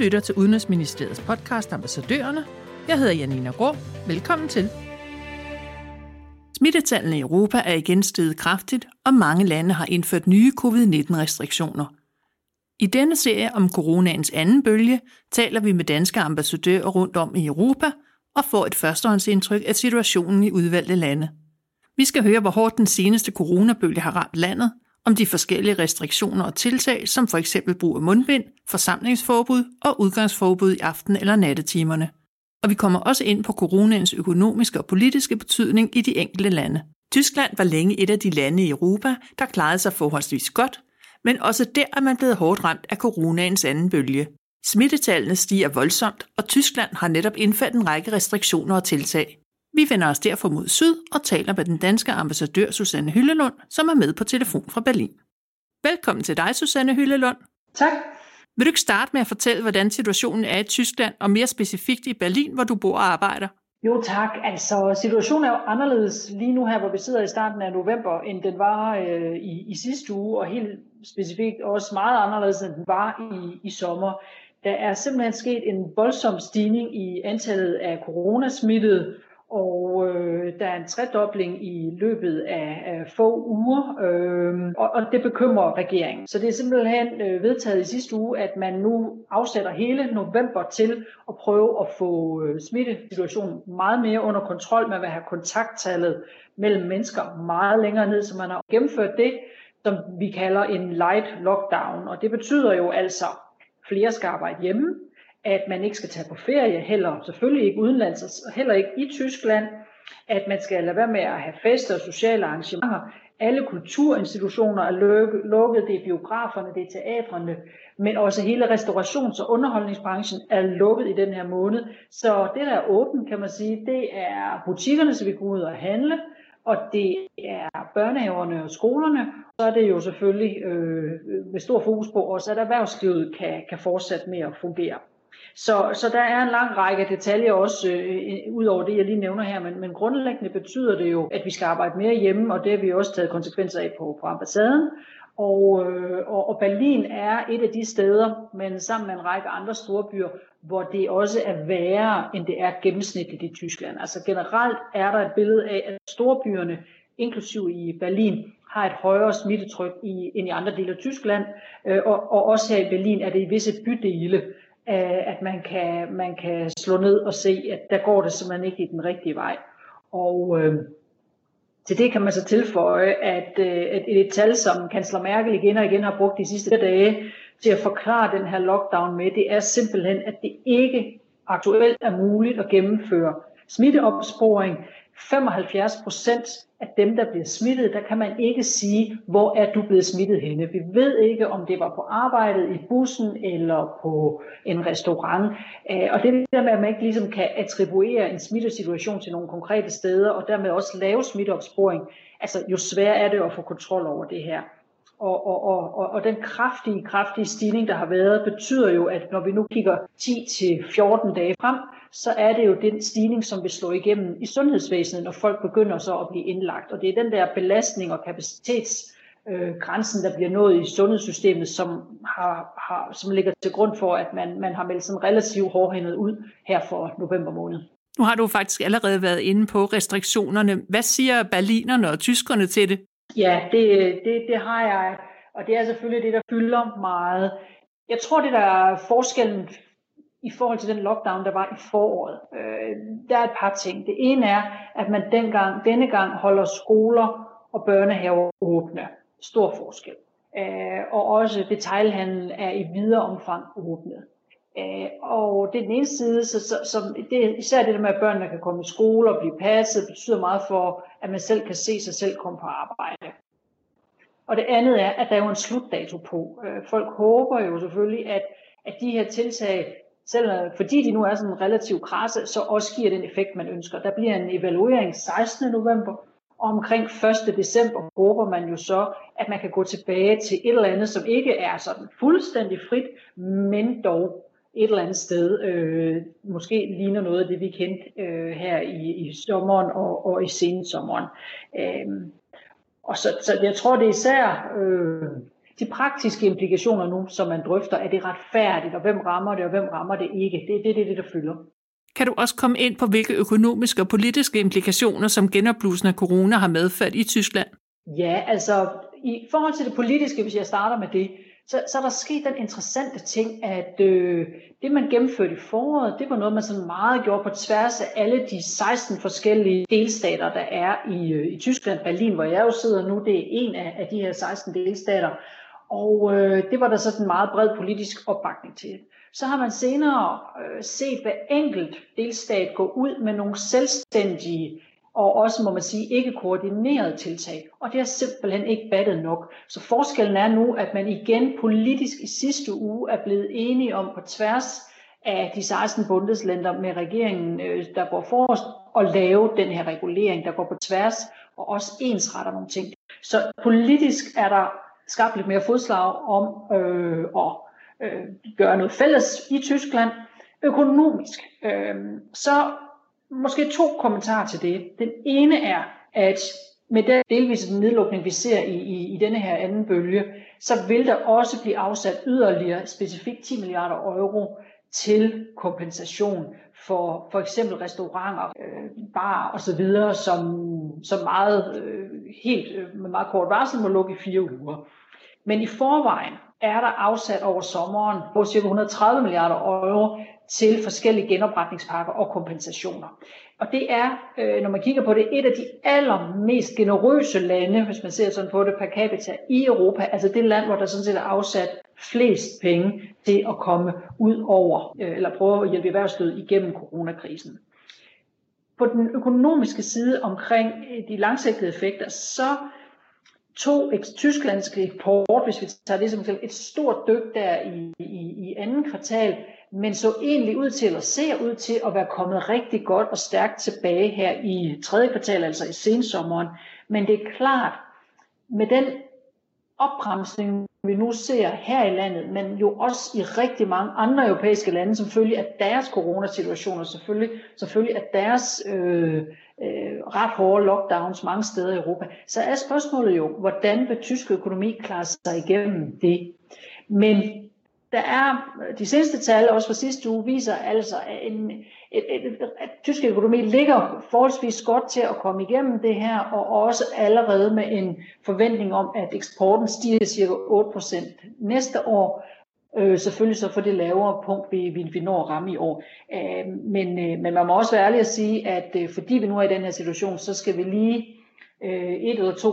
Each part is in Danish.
lytter til Udenrigsministeriets podcast Ambassadørerne. Jeg hedder Janina Grå. Velkommen til. Smittetallene i Europa er igen steget kraftigt, og mange lande har indført nye covid-19-restriktioner. I denne serie om coronaens anden bølge taler vi med danske ambassadører rundt om i Europa og får et førstehåndsindtryk af situationen i udvalgte lande. Vi skal høre, hvor hårdt den seneste coronabølge har ramt landet, om de forskellige restriktioner og tiltag, som for eksempel brug af mundbind, forsamlingsforbud og udgangsforbud i aften- eller nattetimerne. Og vi kommer også ind på coronaens økonomiske og politiske betydning i de enkelte lande. Tyskland var længe et af de lande i Europa, der klarede sig forholdsvis godt, men også der er man blevet hårdt ramt af coronaens anden bølge. Smittetallene stiger voldsomt, og Tyskland har netop indført en række restriktioner og tiltag. Vi vender os derfor mod syd og taler med den danske ambassadør Susanne Hyllelund, som er med på telefon fra Berlin. Velkommen til dig, Susanne Hyllelund. Tak. Vil du ikke starte med at fortælle, hvordan situationen er i Tyskland, og mere specifikt i Berlin, hvor du bor og arbejder? Jo tak. Altså, situationen er jo anderledes lige nu her, hvor vi sidder i starten af november, end den var øh, i, i sidste uge, og helt specifikt også meget anderledes, end den var i, i sommer. Der er simpelthen sket en voldsom stigning i antallet af coronasmittede, og øh, der er en tredobling i løbet af, af få uger, øh, og, og det bekymrer regeringen. Så det er simpelthen øh, vedtaget i sidste uge, at man nu afsætter hele november til at prøve at få øh, smittesituationen meget mere under kontrol. Man vil have kontakttallet mellem mennesker meget længere ned, så man har gennemført det, som vi kalder en light lockdown. Og det betyder jo altså, flere skal arbejde hjemme, at man ikke skal tage på ferie, heller selvfølgelig ikke udenlands, og heller ikke i Tyskland, at man skal lade være med at have fester og sociale arrangementer. Alle kulturinstitutioner er lukket, det er biograferne, det er teatrene, men også hele restaurations- og underholdningsbranchen er lukket i den her måned. Så det, der er åbent, kan man sige, det er butikkerne, så vi går ud og handle, og det er børnehaverne og skolerne. Så er det jo selvfølgelig øh, med stor fokus på også, at erhvervslivet kan, kan fortsætte med at fungere. Så, så der er en lang række detaljer også, øh, ud over det, jeg lige nævner her, men, men grundlæggende betyder det jo, at vi skal arbejde mere hjemme, og det har vi også taget konsekvenser af på, på ambassaden. Og, øh, og, og Berlin er et af de steder, men sammen med en række andre store byer, hvor det også er værre, end det er gennemsnitligt i Tyskland. Altså generelt er der et billede af, at storbyerne, inklusiv i Berlin, har et højere smittetryk i, end i andre dele af Tyskland, øh, og, og også her i Berlin er det i visse bydele, Øh, at man kan, man kan slå ned og se, at der går det simpelthen ikke i den rigtige vej. Og øh, til det kan man så tilføje, at, øh, at et tal, som kansler Merkel igen og igen har brugt de sidste dage til at forklare den her lockdown med, det er simpelthen, at det ikke aktuelt er muligt at gennemføre smitteopsporing. 75 procent af dem, der bliver smittet, der kan man ikke sige, hvor er du blevet smittet henne. Vi ved ikke, om det var på arbejdet, i bussen eller på en restaurant. Øh, og det der med, at man ikke ligesom kan attribuere en smittesituation til nogle konkrete steder, og dermed også lave smitteopsporing, altså jo sværere er det at få kontrol over det her. Og, og, og, og, og den kraftige, kraftige stigning, der har været, betyder jo, at når vi nu kigger 10-14 dage frem, så er det jo den stigning, som vil slå igennem i sundhedsvæsenet, når folk begynder så at blive indlagt. Og det er den der belastning og kapacitets øh, grænsen, der bliver nået i sundhedssystemet, som, har, har, som ligger til grund for, at man, man har meldt sådan relativt hårdhændet ud her for november måned. Nu har du faktisk allerede været inde på restriktionerne. Hvad siger berlinerne og tyskerne til det? Ja, det, det, det har jeg, og det er selvfølgelig det, der fylder meget. Jeg tror, det der er forskellen i forhold til den lockdown, der var i foråret. Øh, der er et par ting. Det ene er, at man dengang, denne gang holder skoler og børnehaver åbne. Stor forskel. Øh, og også detailhandlen er i videre omfang åbnet. Øh, og det er den ene side, så, så, så det, især det der med, at børnene kan komme i skole og blive passet, betyder meget for, at man selv kan se sig selv komme på arbejde. Og det andet er, at der er jo en slutdato på. Øh, folk håber jo selvfølgelig, at, at de her tiltag, selv øh, fordi de nu er sådan relativt krasse, så også giver den effekt, man ønsker. Der bliver en evaluering 16. november, og omkring 1. december håber man jo så, at man kan gå tilbage til et eller andet, som ikke er sådan fuldstændig frit, men dog et eller andet sted øh, måske ligner noget af det, vi kendte øh, her i, i sommeren og, og i sensommeren. Øh, og så, så jeg tror, det er især øh, de praktiske implikationer nu, som man drøfter, er det retfærdigt, og hvem rammer det, og hvem rammer det ikke. Det er det, det, det, der fylder. Kan du også komme ind på, hvilke økonomiske og politiske implikationer, som genopblusen af corona har medført i Tyskland? Ja, altså i forhold til det politiske, hvis jeg starter med det, så, så er der sket den interessante ting, at øh, det man gennemførte i foråret, det var noget, man sådan meget gjorde på tværs af alle de 16 forskellige delstater, der er i, øh, i Tyskland. Berlin, hvor jeg jo sidder nu, det er en af, af de her 16 delstater. Og øh, det var der sådan en meget bred politisk opbakning til. Så har man senere øh, set hver enkelt delstat gå ud med nogle selvstændige og også, må man sige, ikke koordineret tiltag. Og det har simpelthen ikke battet nok. Så forskellen er nu, at man igen politisk i sidste uge er blevet enige om på tværs af de 16 bundeslænder med regeringen, øh, der går forrest, at lave den her regulering, der går på tværs og også ensretter nogle ting. Så politisk er der skabt lidt mere fodslag om øh, at øh, gøre noget fælles i Tyskland. Økonomisk, øh, så Måske to kommentarer til det. Den ene er, at med den delvise nedlukning, vi ser i, i, i denne her anden bølge, så vil der også blive afsat yderligere specifikt 10 milliarder euro til kompensation for for eksempel restauranter, øh, bar og så videre, som, som meget, øh, helt øh, med meget kort varsel må lukke i fire uger. Men i forvejen er der afsat over sommeren på ca. 130 milliarder euro til forskellige genopretningspakker og kompensationer. Og det er, øh, når man kigger på det, et af de allermest generøse lande, hvis man ser sådan på det per capita, i Europa. Altså det land, hvor der sådan set er afsat flest penge til at komme ud over, øh, eller prøve at hjælpe erhvervslivet igennem coronakrisen. På den økonomiske side omkring de langsigtede effekter, så to tysklandske eksport, hvis vi tager det som et stort dyk der i, i, i anden kvartal, men så egentlig ud til, eller ser ud til at være kommet rigtig godt og stærkt tilbage her i tredje kvartal, altså i sensommeren. Men det er klart, med den opbremsning, vi nu ser her i landet, men jo også i rigtig mange andre europæiske lande, som følge af deres coronasituationer, selvfølgelig, selvfølgelig af deres øh, øh, ret hårde lockdowns mange steder i Europa, så er spørgsmålet jo, hvordan vil tysk økonomi klare sig igennem det? Men der er, de seneste tal, også fra sidste uge, viser altså, at, en, et, et, at tysk økonomi ligger forholdsvis godt til at komme igennem det her, og også allerede med en forventning om, at eksporten stiger cirka 8% næste år, øh, selvfølgelig så for det lavere punkt, vi, vi, vi når at ramme i år. Øh, men, øh, men man må også være ærlig at sige, at øh, fordi vi nu er i den her situation, så skal vi lige øh, et eller to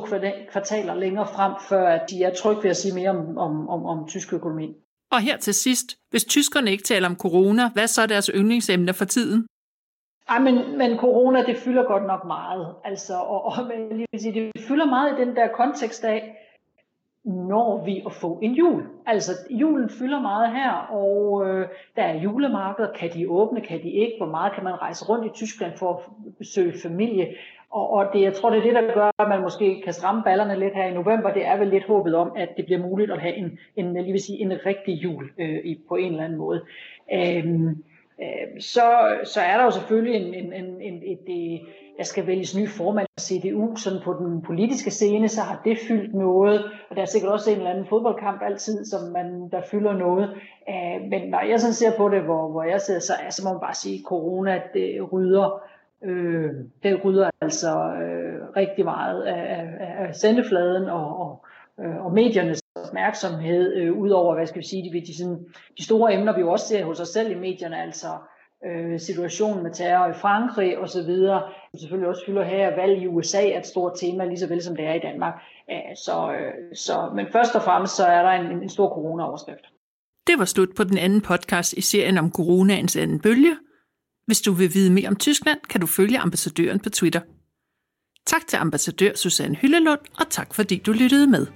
kvartaler længere frem, før at de er trygge ved at sige mere om, om, om, om tysk økonomi. Og her til sidst, hvis tyskerne ikke taler om corona, hvad så er deres yndlingsemne for tiden? Ej, men, men corona, det fylder godt nok meget. Altså, og, og men, lige vil sige, det fylder meget i den der kontekst af, når vi at få en jul. Altså, julen fylder meget her, og øh, der er julemarkeder. Kan de åbne, kan de ikke? Hvor meget kan man rejse rundt i Tyskland for at besøge familie? Og, og det, jeg tror, det er det, der gør, at man måske kan stramme ballerne lidt her i november. Det er vel lidt håbet om, at det bliver muligt at have en, en, lige vil sige, en rigtig jul øh, på en eller anden måde. Øhm, øh, så, så er der jo selvfølgelig en, en, en, en, et, et, der skal vælges ny formand for CDU, sådan på den politiske scene, så har det fyldt noget, og der er sikkert også en eller anden fodboldkamp altid, som man, der fylder noget. Øh, men når jeg sådan ser på det, hvor, hvor jeg sidder, så, så må man bare sige, at corona det rydder Øh, det rydder altså øh, rigtig meget af, af, af sendefladen og, og, øh, og mediernes opmærksomhed, øh, udover, hvad skal vi sige, de, de, sådan, de store emner, vi jo også ser hos os selv i medierne, altså øh, situationen med terror i Frankrig og så videre, som selvfølgelig også fylder her, valg i USA er et stort tema, lige så vel som det er i Danmark. Æh, så, øh, så, men først og fremmest så er der en, en stor corona-overskrift. Det var slut på den anden podcast i serien om coronaens anden bølge, hvis du vil vide mere om Tyskland, kan du følge ambassadøren på Twitter. Tak til ambassadør Susanne Hyllelund, og tak fordi du lyttede med.